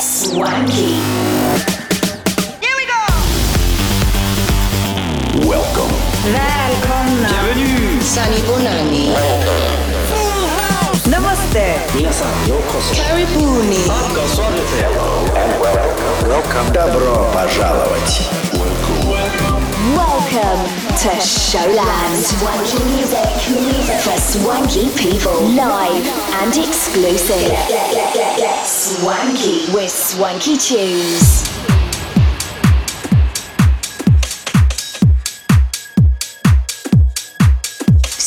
Swanky. Here we go. Welcome. Välkomna. Bienvenue. Sani Bonani. Namaste. Minasan yokoso. Karibuni. Welcome. Добро пожаловать. Welcome to Showland. Swanky music, for swanky people. Live and exclusive. Get, get, get, get, Swanky with swanky tunes.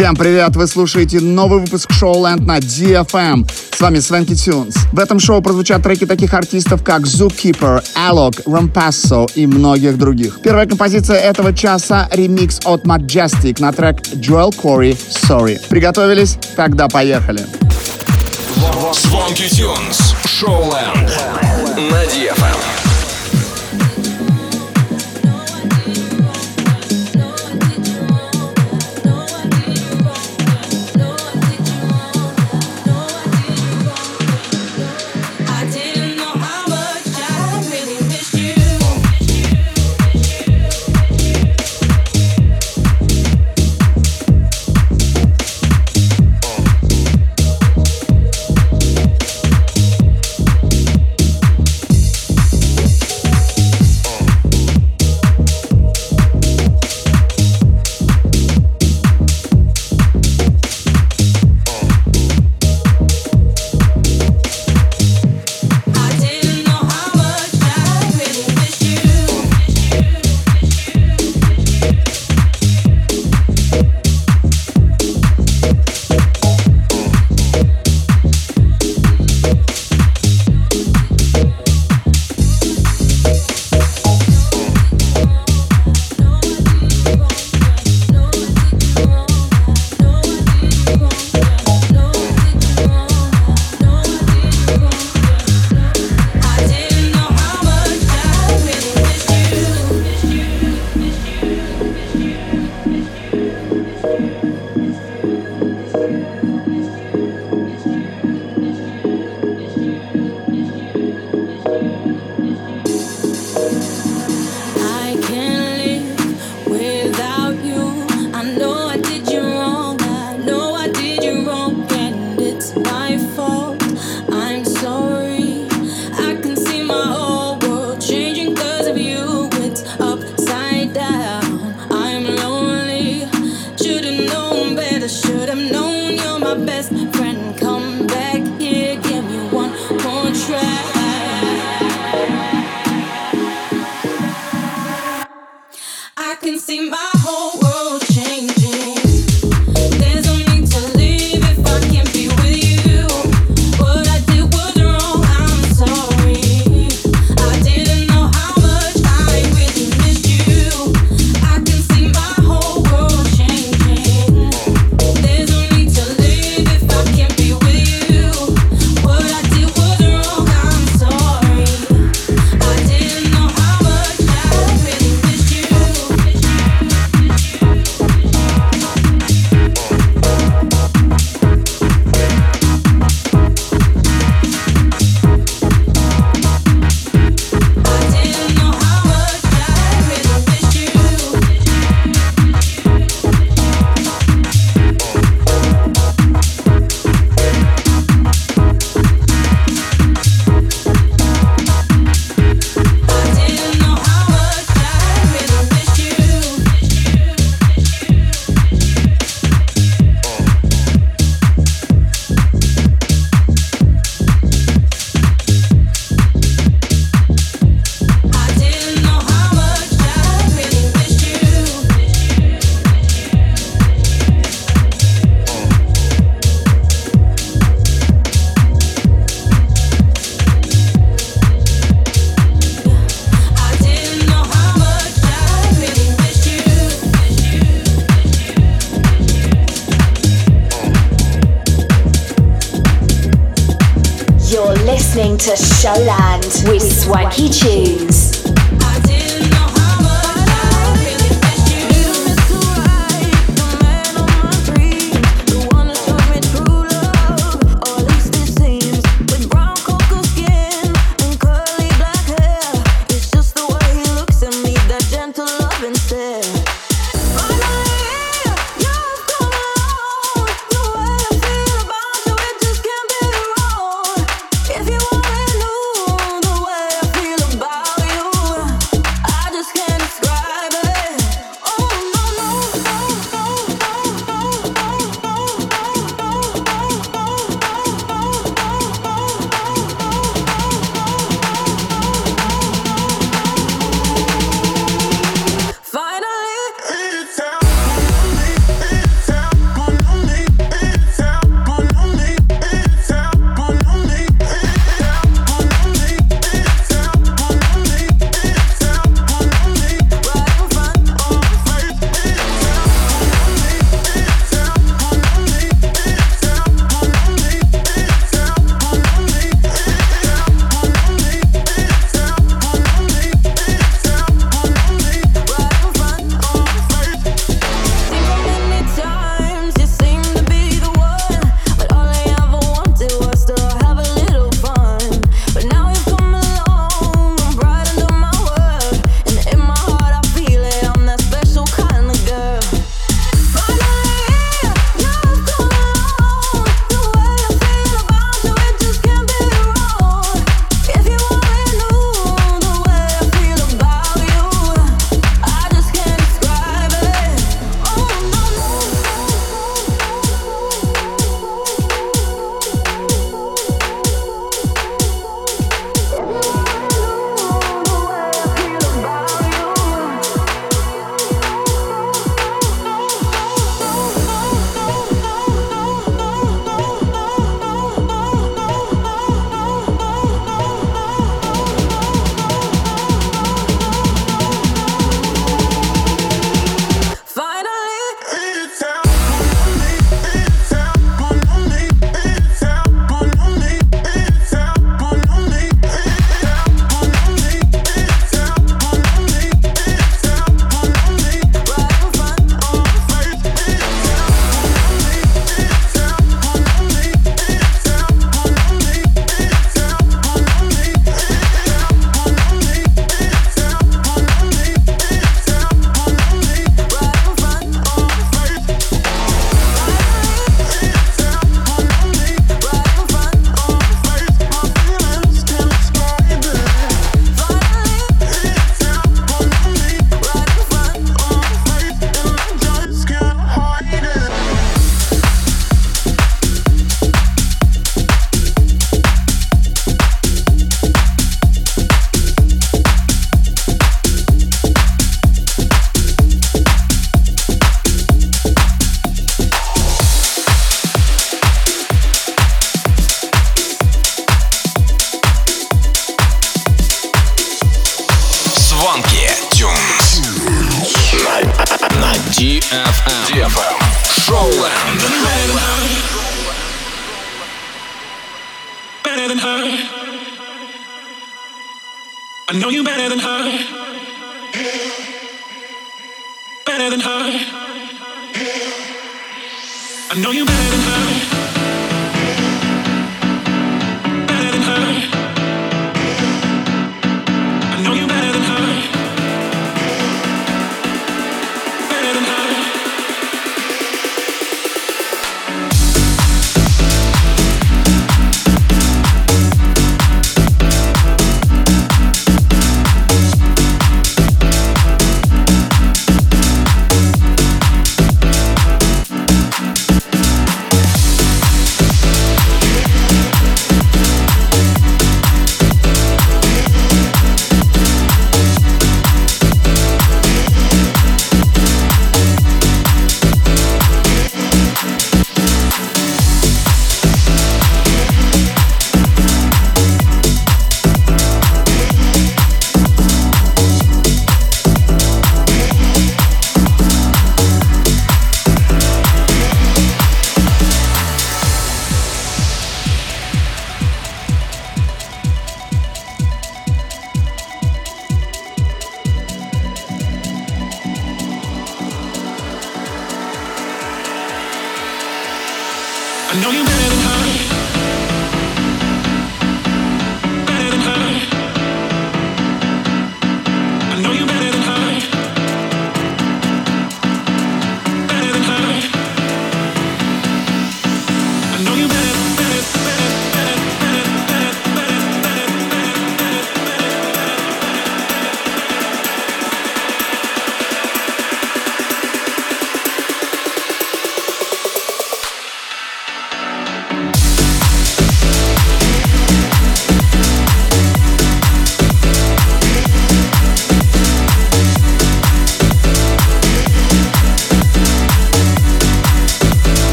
Всем привет! Вы слушаете новый выпуск шоу Land на DFM. С вами Свенки Тюнс. В этом шоу прозвучат треки таких артистов, как Zookeeper, Alok, Rampasso и многих других. Первая композиция этого часа — ремикс от Majestic на трек Joel Corey «Sorry». Приготовились? Тогда поехали! Звонки Тюнс. Шоуленд. На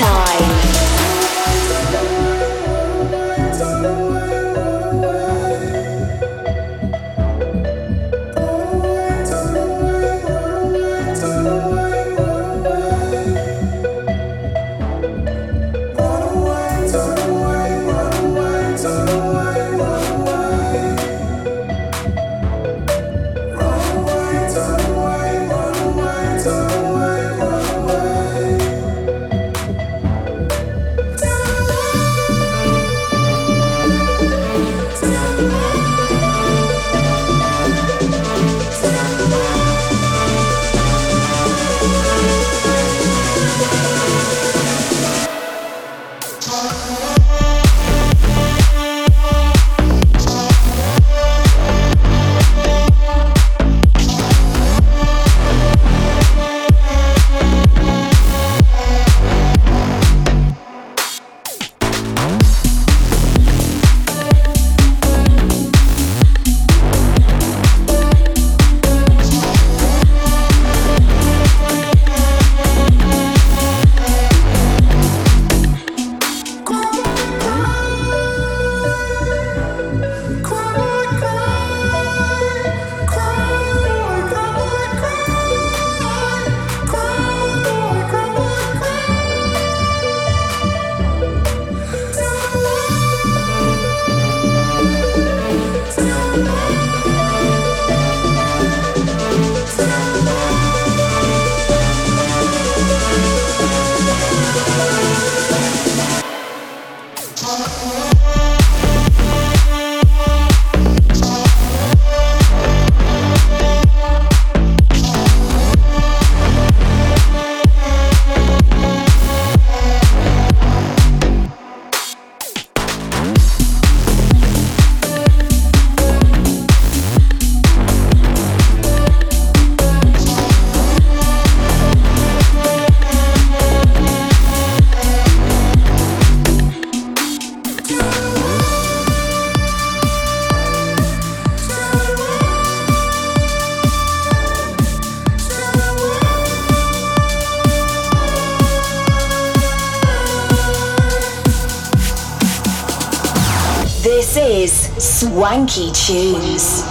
time. Swanky Tunes.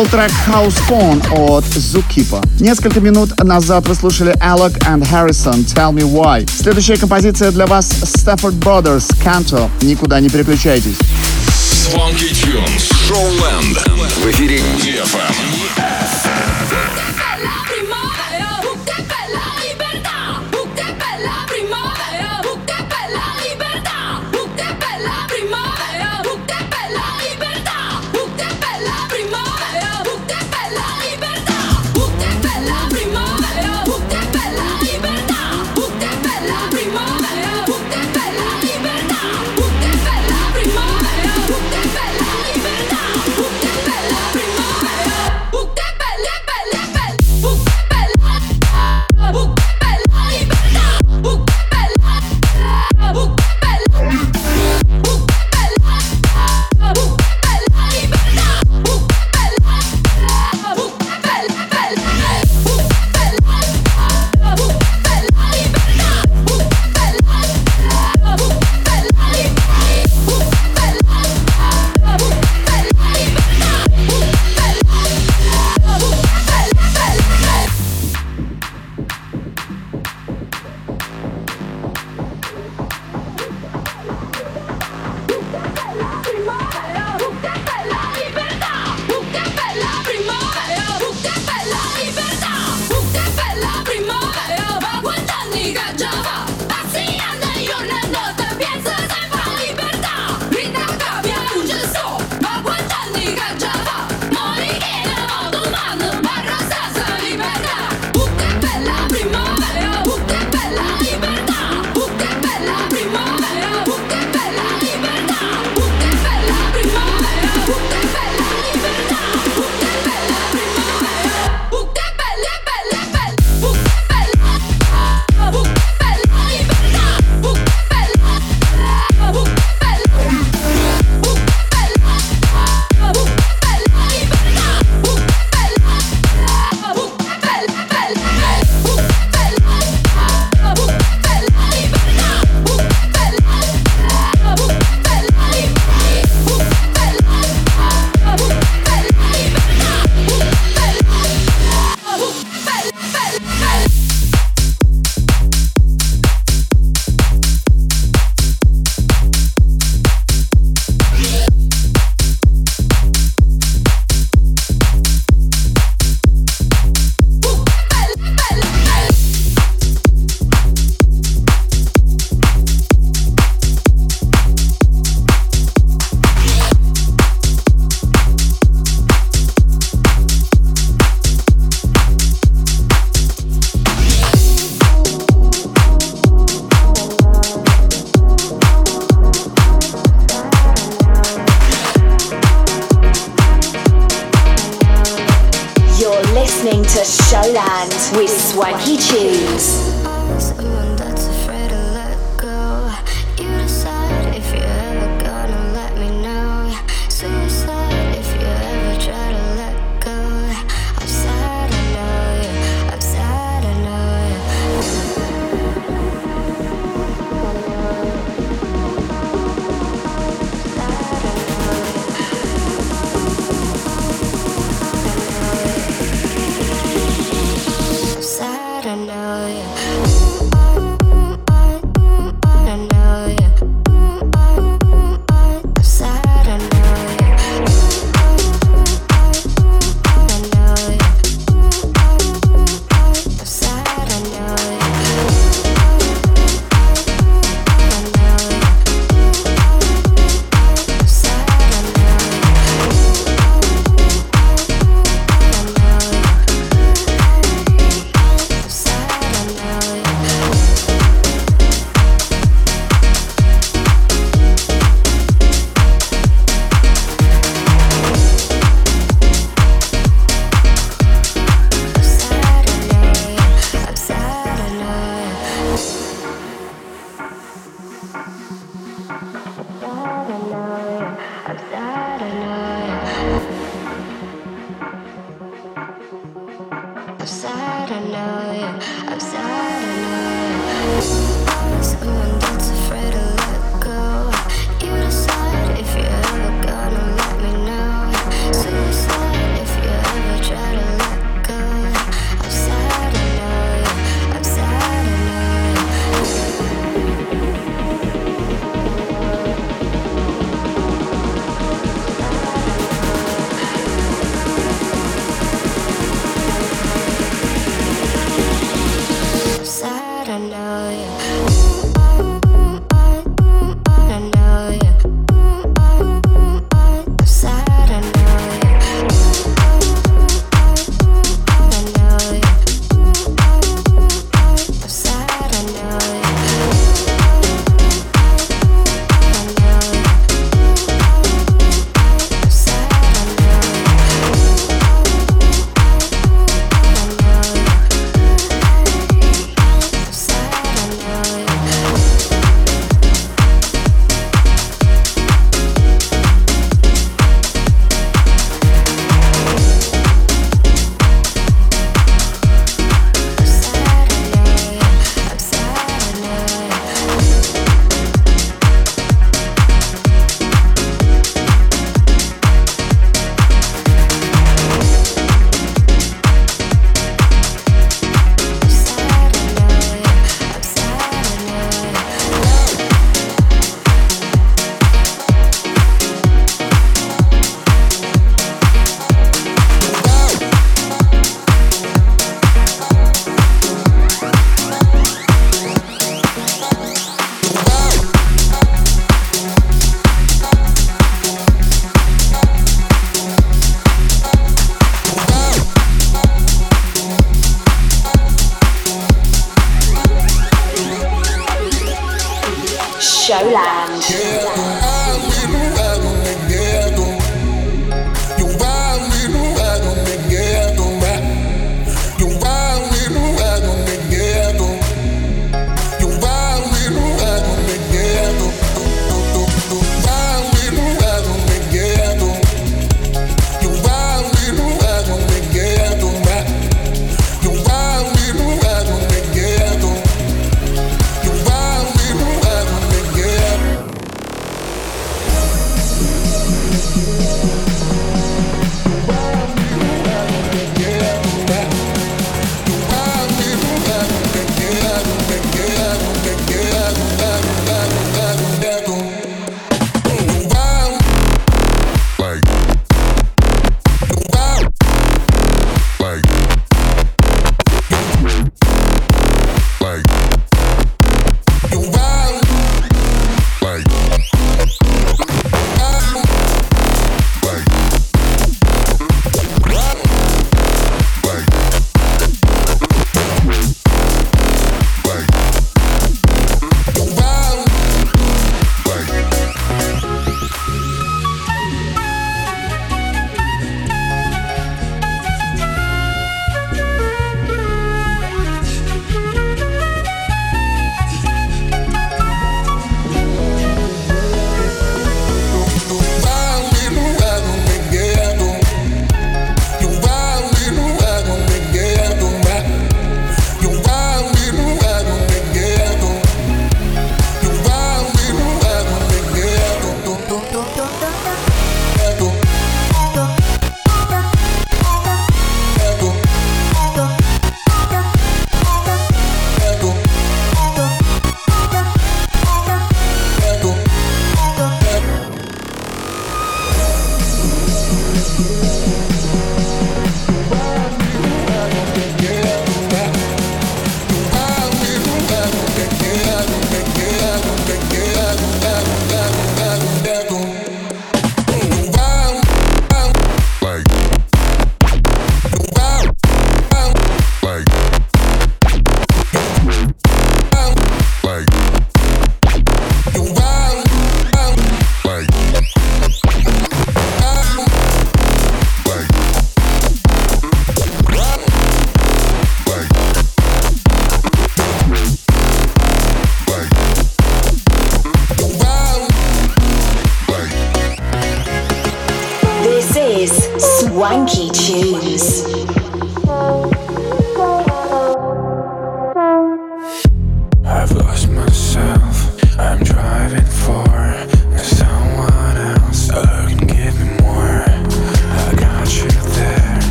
был трек House Phone от Zookeeper. Несколько минут назад вы слушали Alec and Harrison Tell Me Why. Следующая композиция для вас Stafford Brothers Canto. Никуда не переключайтесь. Tunes. Showland. В эфире DFM.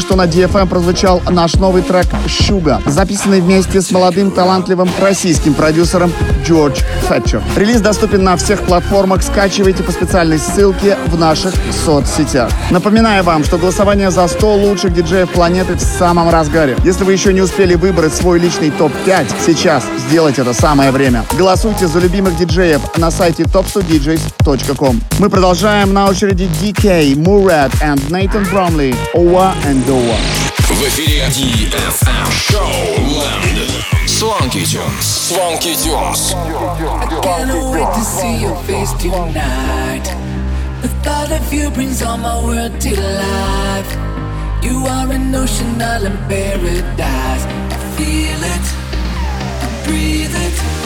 Только что на DFM прозвучал наш новый трек «Щуга», записанный вместе с молодым талантливым российским продюсером Джордж Фетчер. Релиз доступен на всех платформах, скачивайте по специальной ссылке в наших соцсетях. Напоминаю вам, что голосование за 100 лучших диджеев планеты в самом разгаре. Если вы еще не успели выбрать свой личный топ-5, сейчас сделать это самое время. Голосуйте за любимых диджеев на сайте top100djs.com. Мы продолжаем на очереди DK, Murad and Nathan Bromley, Owa and Doa. В эфире DFM Showland. Swanky Tunes. Swanky Tunes. Can't wait to see your face tonight. The thought of you brings all my world to life. You are an ocean island paradise. I feel it, I breathe it.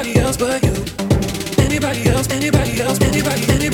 Anybody, else but you. Anybody else, anybody else, anybody, anybody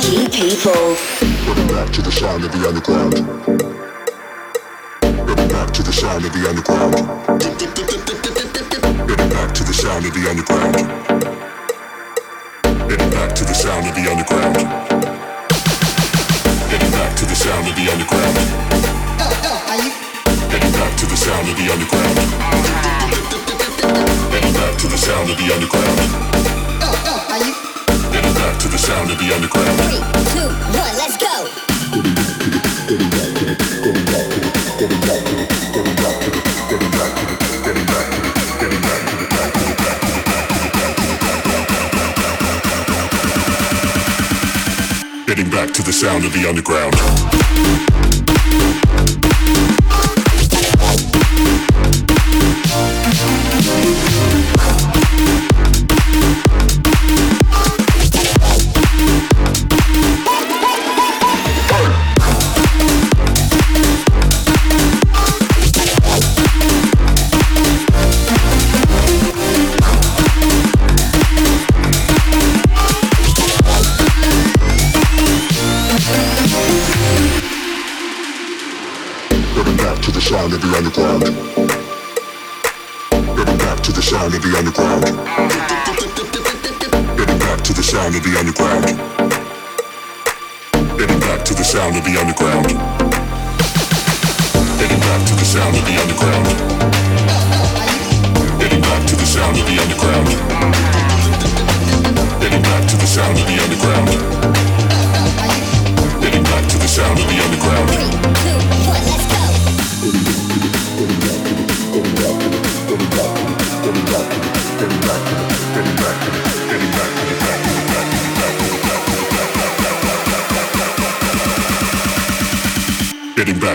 swanky people. Back to the sound of the underground. Back to the sound of the underground. Back to the sound of the underground. Back to the sound of the underground. Back to the sound of the underground. Back to the sound of the underground. Back to the sound of the underground back to the sound of the underground. Three, two, one, let's go. Getting back to the. Getting back to the sound of the underground. underground. Getting back to the sound of the underground. Getting back to the sound of the underground. Getting back to the sound of the underground. Getting back to the sound of the underground. Getting back to the sound of the underground.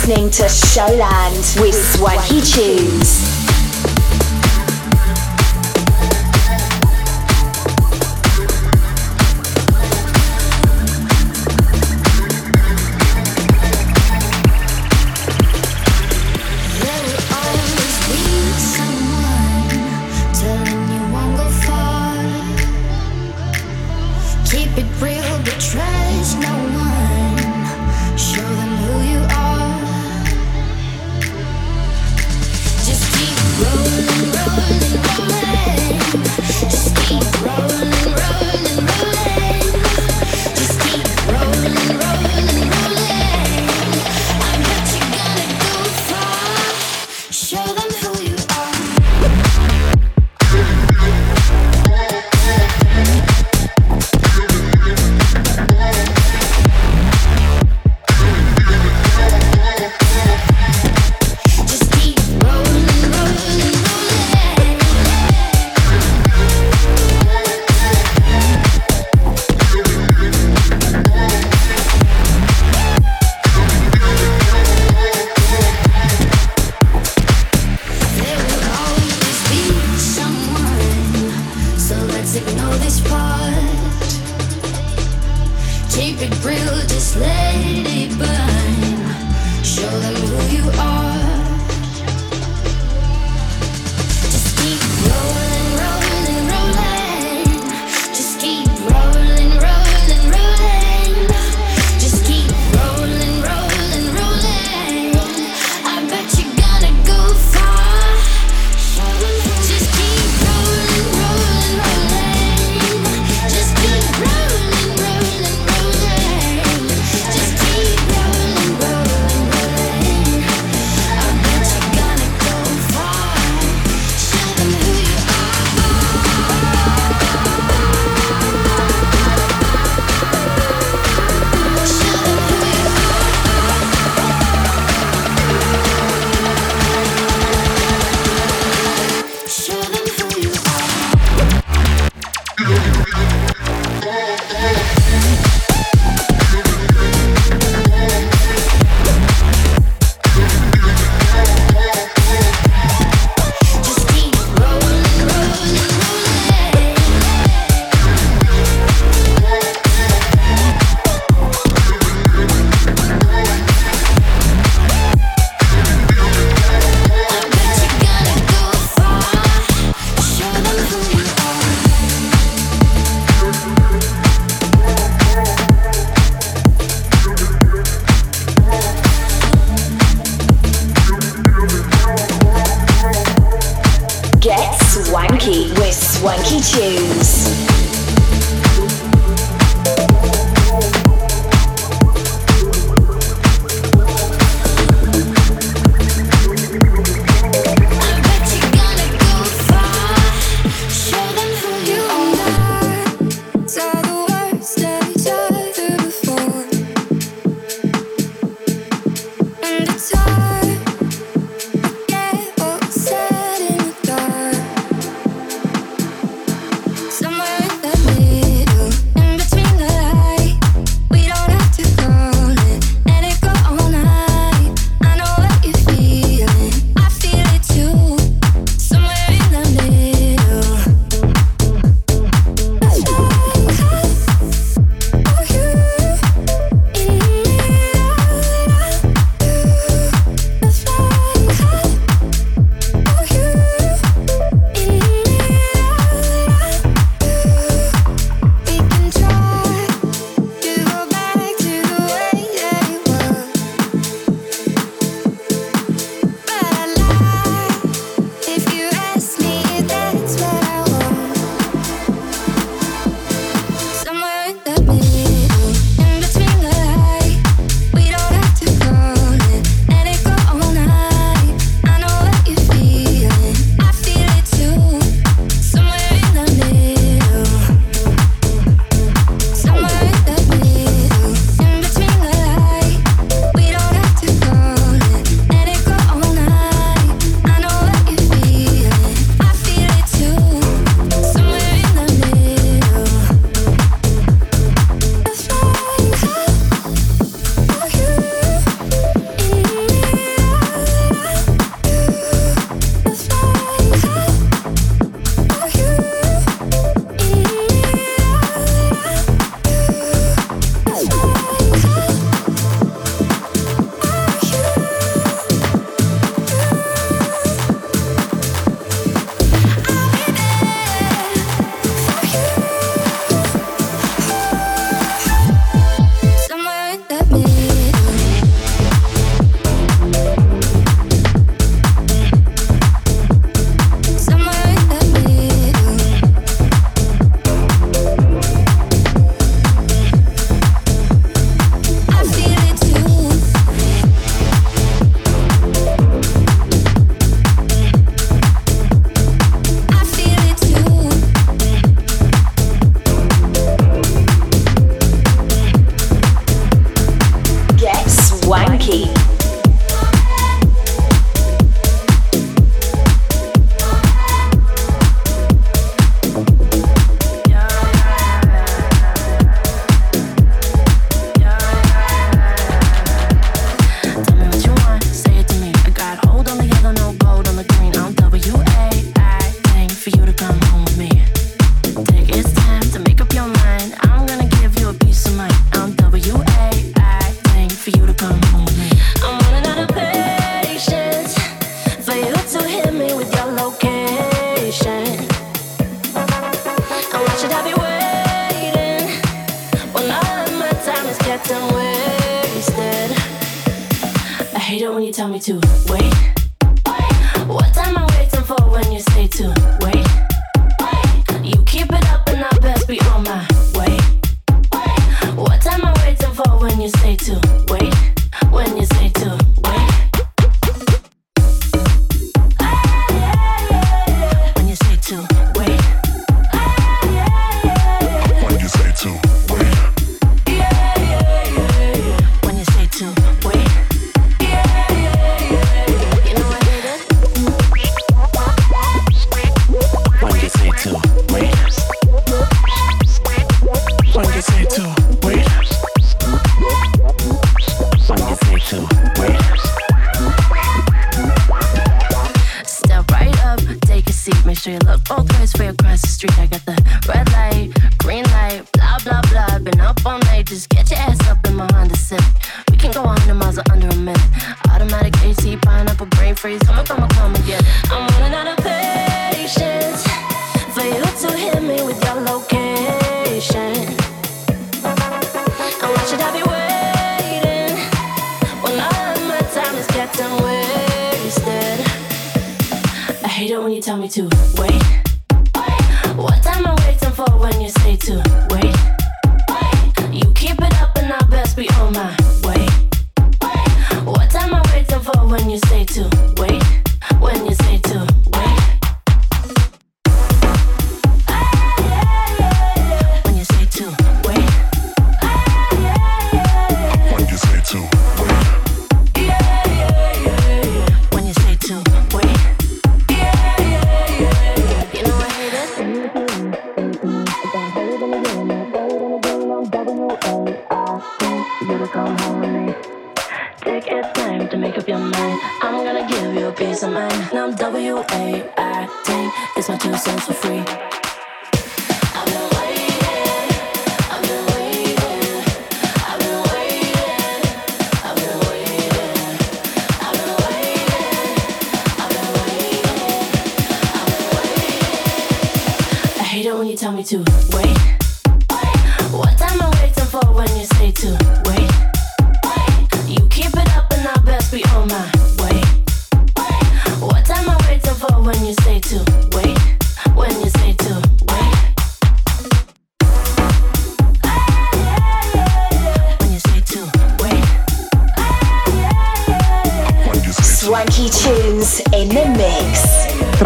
listening to Showland with Swanky Tunes.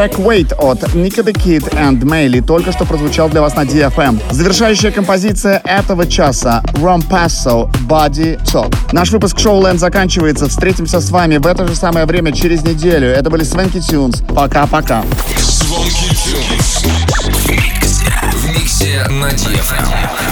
трек Wait от Nick the Kid and Mayli только что прозвучал для вас на DFM. Завершающая композиция этого часа Rom Passo Body Talk. Наш выпуск Showland заканчивается. Встретимся с вами в это же самое время через неделю. Это были Свенки Тюнс. Пока-пока. На DFM.